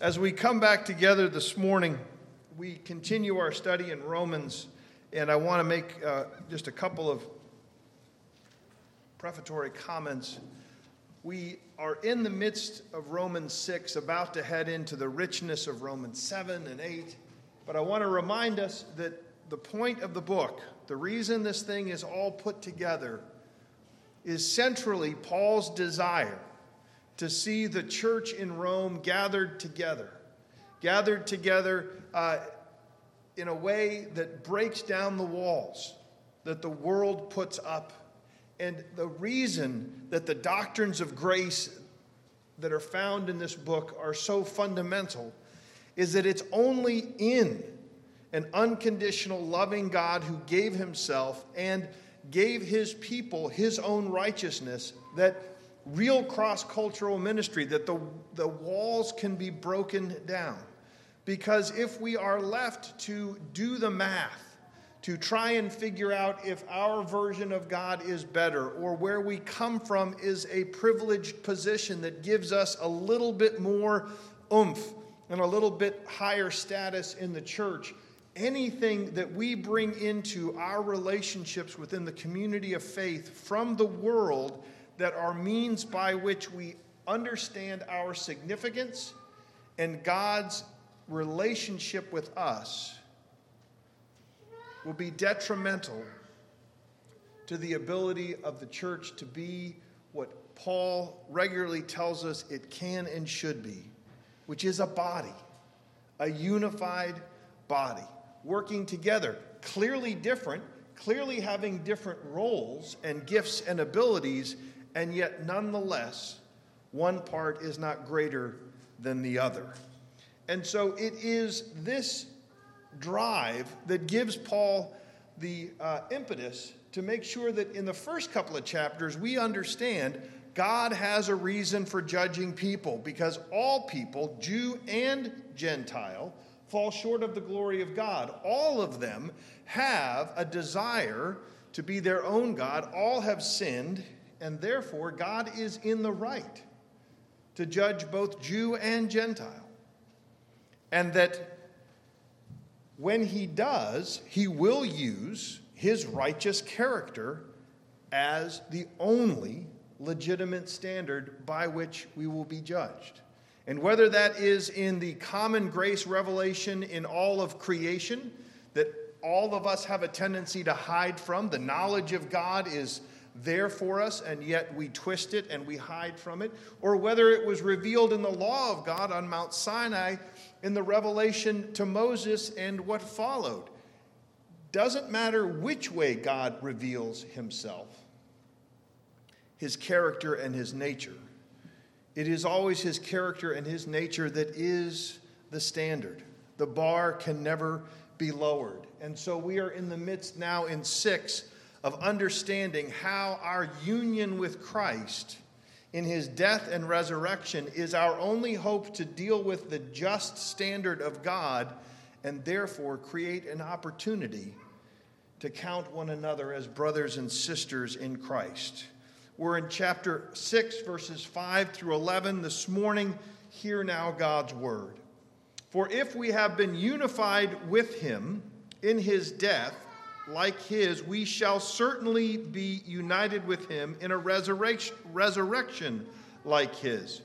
As we come back together this morning, we continue our study in Romans, and I want to make uh, just a couple of prefatory comments. We are in the midst of Romans 6, about to head into the richness of Romans 7 and 8, but I want to remind us that the point of the book, the reason this thing is all put together, is centrally Paul's desire to see the church in Rome gathered together, gathered together uh, in a way that breaks down the walls that the world puts up. And the reason that the doctrines of grace that are found in this book are so fundamental is that it's only in an unconditional, loving God who gave himself and gave his people his own righteousness that real cross cultural ministry, that the, the walls can be broken down. Because if we are left to do the math, to try and figure out if our version of God is better or where we come from is a privileged position that gives us a little bit more oomph and a little bit higher status in the church, anything that we bring into our relationships within the community of faith from the world that are means by which we understand our significance and God's relationship with us will be detrimental to the ability of the church to be what Paul regularly tells us it can and should be, which is a body, a unified body, working together, clearly different, clearly having different roles and gifts and abilities and yet nonetheless, one part is not greater than the other. And so it is this drive that gives Paul the uh, impetus to make sure that in the first couple of chapters we understand God has a reason for judging people because all people, Jew and Gentile, fall short of the glory of God. All of them have a desire to be their own God. All have sinned and therefore God is in the right to judge both Jew and Gentile. And that when he does, he will use his righteous character as the only legitimate standard by which we will be judged. And whether that is in the common grace revelation in all of creation, that all of us have a tendency to hide from, the knowledge of God is there for us, and yet we twist it and we hide from it, or whether it was revealed in the law of God on Mount Sinai in the revelation to Moses and what followed. Doesn't matter which way God reveals himself, his character and his nature. It is always his character and his nature that is the standard. The bar can never be lowered. And so we are in the midst now in six of understanding how our union with Christ in his death and resurrection is our only hope to deal with the just standard of God and therefore create an opportunity to count one another as brothers and sisters in Christ. We're in chapter 6, verses 5 through 11 this morning. Hear now God's word. For if we have been unified with him in his death, like his, we shall certainly be united with him in a resurrection, resurrection like his.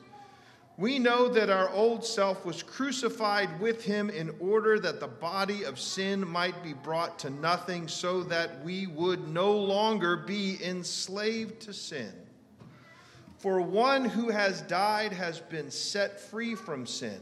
We know that our old self was crucified with him in order that the body of sin might be brought to nothing, so that we would no longer be enslaved to sin. For one who has died has been set free from sin.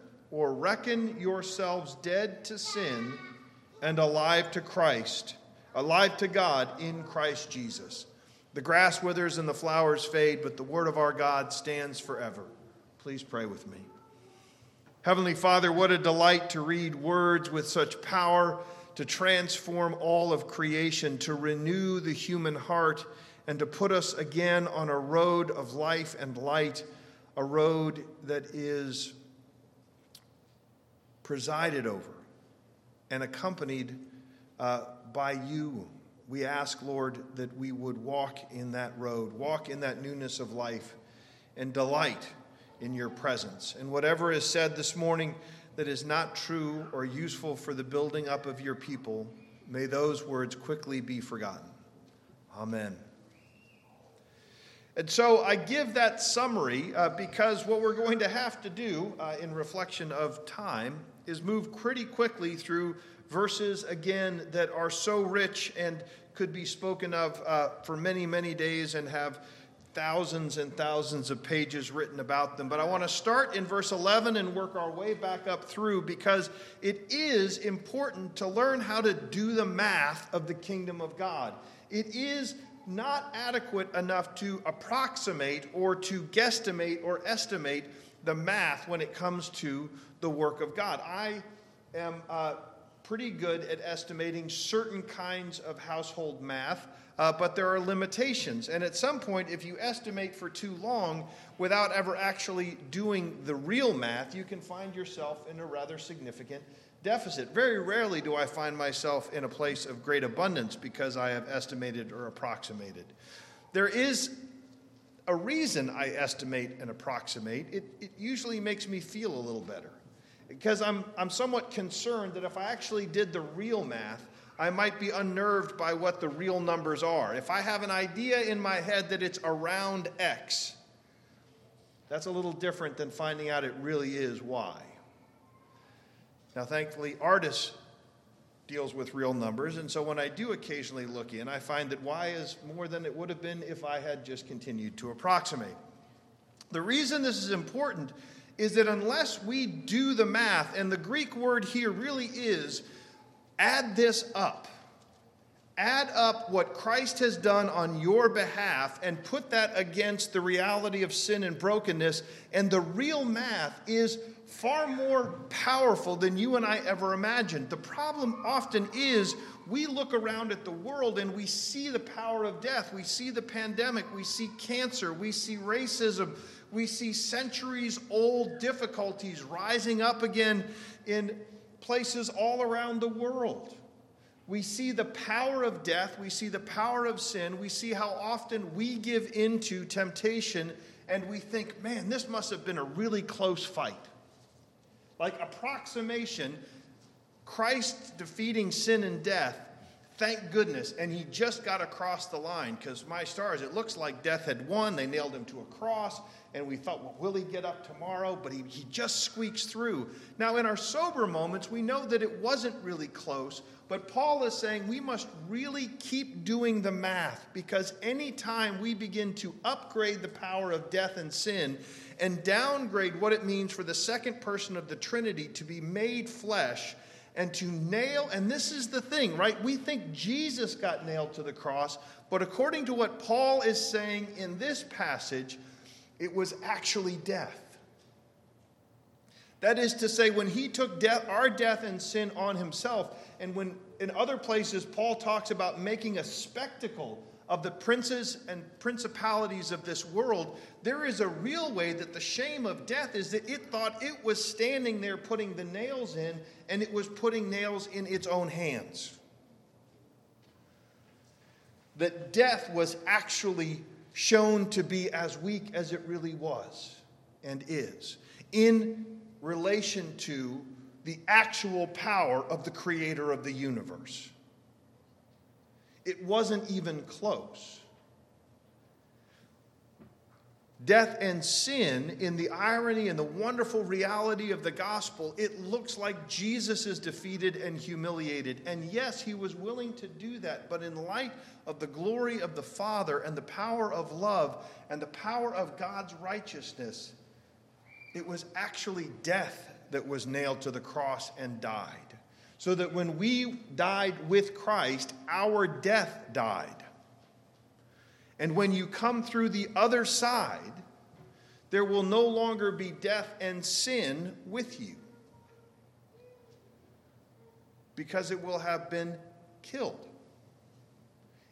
or reckon yourselves dead to sin and alive to Christ, alive to God in Christ Jesus. The grass withers and the flowers fade, but the word of our God stands forever. Please pray with me. Heavenly Father, what a delight to read words with such power to transform all of creation, to renew the human heart, and to put us again on a road of life and light, a road that is presided over and accompanied uh, by you. We ask, Lord, that we would walk in that road, walk in that newness of life, and delight in your presence. And whatever is said this morning that is not true or useful for the building up of your people, may those words quickly be forgotten. Amen. And so I give that summary uh, because what we're going to have to do uh, in reflection of time is move pretty quickly through verses again that are so rich and could be spoken of uh, for many, many days and have thousands and thousands of pages written about them. But I want to start in verse 11 and work our way back up through because it is important to learn how to do the math of the kingdom of God. It is not adequate enough to approximate or to guesstimate or estimate the math when it comes to the work of God. I am uh, pretty good at estimating certain kinds of household math uh, but there are limitations. And at some point, if you estimate for too long without ever actually doing the real math, you can find yourself in a rather significant deficit. Very rarely do I find myself in a place of great abundance because I have estimated or approximated. There is a reason I estimate and approximate. It, it usually makes me feel a little better because I'm, I'm somewhat concerned that if I actually did the real math, I might be unnerved by what the real numbers are. If I have an idea in my head that it's around X, that's a little different than finding out it really is Y. Now, thankfully, Artis deals with real numbers, and so when I do occasionally look in, I find that Y is more than it would have been if I had just continued to approximate. The reason this is important is that unless we do the math, and the Greek word here really is Add this up. Add up what Christ has done on your behalf and put that against the reality of sin and brokenness. And the real math is far more powerful than you and I ever imagined. The problem often is we look around at the world and we see the power of death. We see the pandemic. We see cancer. We see racism. We see centuries old difficulties rising up again in places all around the world. We see the power of death, we see the power of sin, we see how often we give into temptation and we think, man, this must have been a really close fight. Like approximation, Christ defeating sin and death, thank goodness, and he just got across the line because my stars, it looks like death had won. They nailed him to a cross and we thought, well, will he get up tomorrow? But he, he just squeaks through. Now, in our sober moments, we know that it wasn't really close, but Paul is saying we must really keep doing the math because anytime we begin to upgrade the power of death and sin and downgrade what it means for the second person of the Trinity to be made flesh and to nail, and this is the thing, right? We think Jesus got nailed to the cross, but according to what Paul is saying in this passage, it was actually death. That is to say, when he took death, our death and sin on himself, and when in other places Paul talks about making a spectacle of the princes and principalities of this world, there is a real way that the shame of death is that it thought it was standing there putting the nails in, and it was putting nails in its own hands. That death was actually shown to be as weak as it really was and is in relation to the actual power of the creator of the universe. It wasn't even close. Death and sin, in the irony and the wonderful reality of the gospel, it looks like Jesus is defeated and humiliated. And yes, he was willing to do that, but in light of the glory of the Father and the power of love and the power of God's righteousness, it was actually death that was nailed to the cross and died. So that when we died with Christ, our death died. And when you come through the other side, There will no longer be death and sin with you because it will have been killed.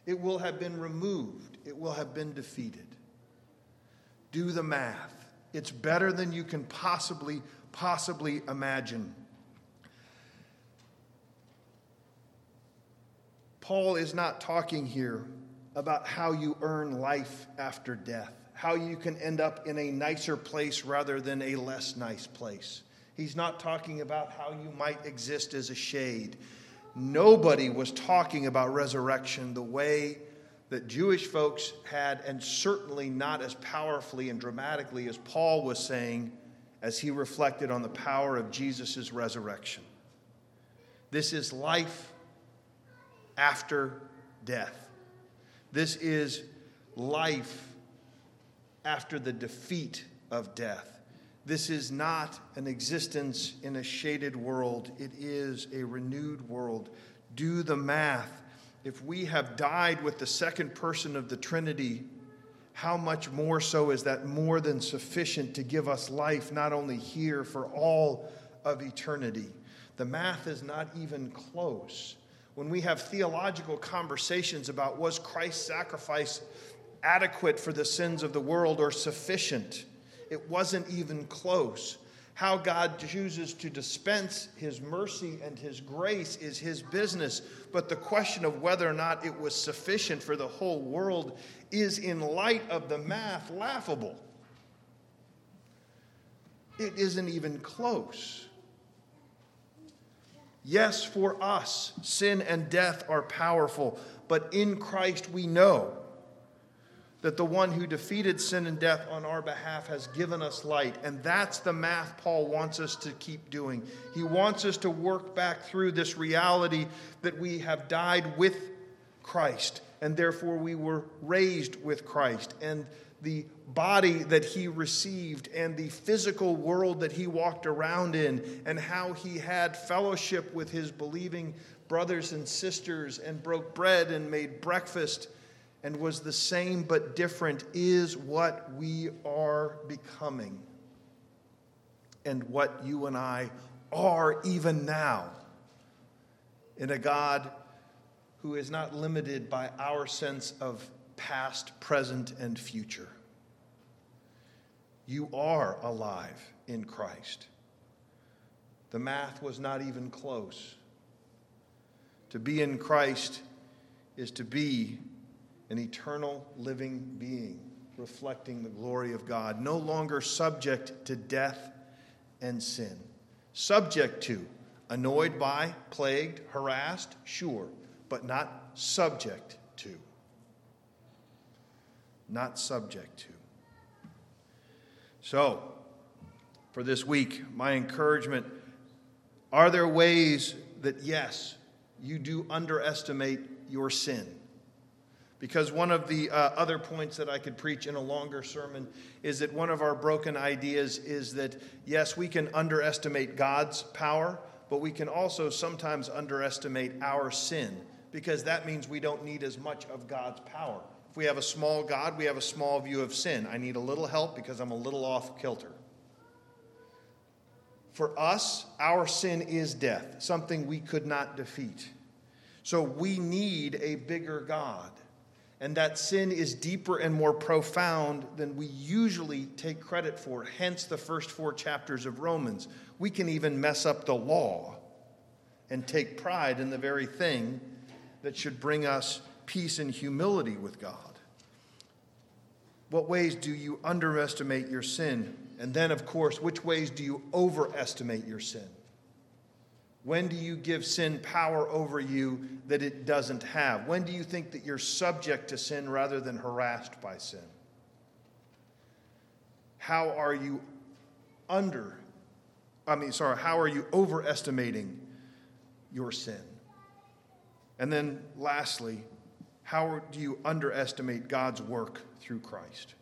It will have been removed. It will have been defeated. Do the math. It's better than you can possibly, possibly imagine. Paul is not talking here about how you earn life after death, how you can end up in a nicer place rather than a less nice place. He's not talking about how you might exist as a shade. Nobody was talking about resurrection the way that Jewish folks had, and certainly not as powerfully and dramatically as Paul was saying as he reflected on the power of Jesus' resurrection. This is life after death. This is life after the defeat of death. This is not an existence in a shaded world, it is a renewed world. Do the math. If we have died with the second person of the Trinity, how much more so is that more than sufficient to give us life, not only here, for all of eternity? The math is not even close. When we have theological conversations about was Christ's sacrifice adequate for the sins of the world or sufficient, it wasn't even close. How God chooses to dispense his mercy and his grace is his business, but the question of whether or not it was sufficient for the whole world is, in light of the math, laughable. It isn't even close. Yes, for us, sin and death are powerful, but in Christ we know that the one who defeated sin and death on our behalf has given us light. And that's the math Paul wants us to keep doing. He wants us to work back through this reality that we have died with Christ, and therefore we were raised with Christ. And the body that he received and the physical world that he walked around in, and how he had fellowship with his believing brothers and sisters, and broke bread and made breakfast and was the same but different is what we are becoming and what you and I are even now in a God who is not limited by our sense of past, present, and future. You are alive in Christ. The math was not even close. To be in Christ is to be an eternal living being, reflecting the glory of God, no longer subject to death and sin. Subject to, annoyed by, plagued, harassed, sure, but not subject to. Not subject to. So, for this week, my encouragement are there ways that, yes, you do underestimate your sin? Because one of the uh, other points that I could preach in a longer sermon is that one of our broken ideas is that, yes, we can underestimate God's power, but we can also sometimes underestimate our sin, because that means we don't need as much of God's power. If we have a small God, we have a small view of sin. I need a little help because I'm a little off kilter. For us, our sin is death, something we could not defeat. So we need a bigger God and that sin is deeper and more profound than we usually take credit for. Hence, the first four chapters of Romans. We can even mess up the law and take pride in the very thing that should bring us peace and humility with God. What ways do you underestimate your sin? And then, of course, which ways do you overestimate your sin? When do you give sin power over you that it doesn't have? When do you think that you're subject to sin rather than harassed by sin? How are you under, I mean, sorry, how are you overestimating your sin? And then lastly, how do you underestimate God's work through Christ?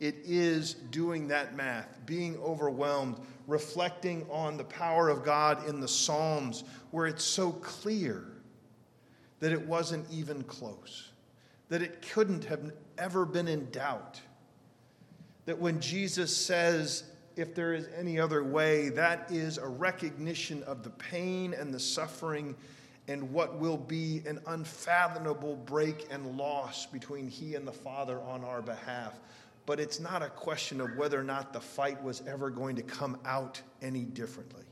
It is doing that math, being overwhelmed, reflecting on the power of God in the Psalms, where it's so clear that it wasn't even close, that it couldn't have ever been in doubt, That when Jesus says, if there is any other way, that is a recognition of the pain and the suffering and what will be an unfathomable break and loss between He and the Father on our behalf. But it's not a question of whether or not the fight was ever going to come out any differently.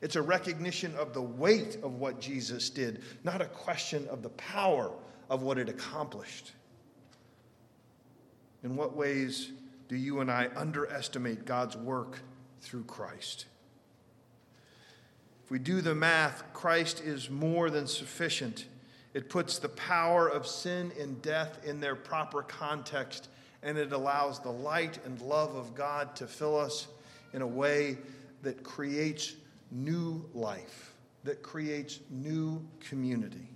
It's a recognition of the weight of what Jesus did, not a question of the power of what it accomplished. In what ways do you and I underestimate God's work through Christ? If we do the math, Christ is more than sufficient. It puts the power of sin and death in their proper context, and it allows the light and love of God to fill us in a way that creates new life, that creates new community.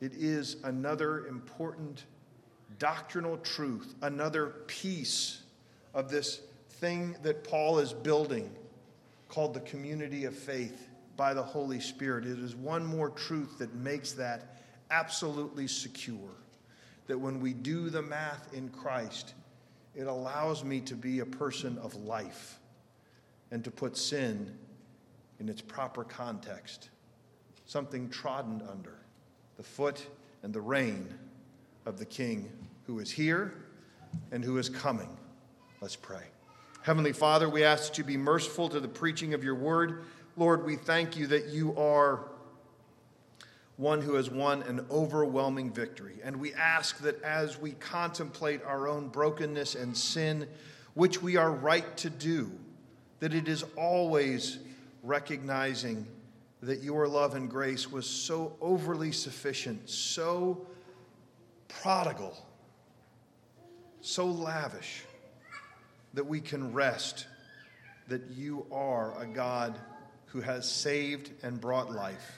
It is another important doctrinal truth, another piece of this thing that Paul is building called the community of faith by the Holy Spirit. It is one more truth that makes that absolutely secure. That when we do the math in Christ, it allows me to be a person of life and to put sin in its proper context, something trodden under the foot and the reign of the King who is here and who is coming. Let's pray. Heavenly Father, we ask that you be merciful to the preaching of your word. Lord, we thank you that you are one who has won an overwhelming victory. And we ask that as we contemplate our own brokenness and sin, which we are right to do, that it is always recognizing that your love and grace was so overly sufficient, so prodigal, so lavish, that we can rest that you are a God who has saved and brought life.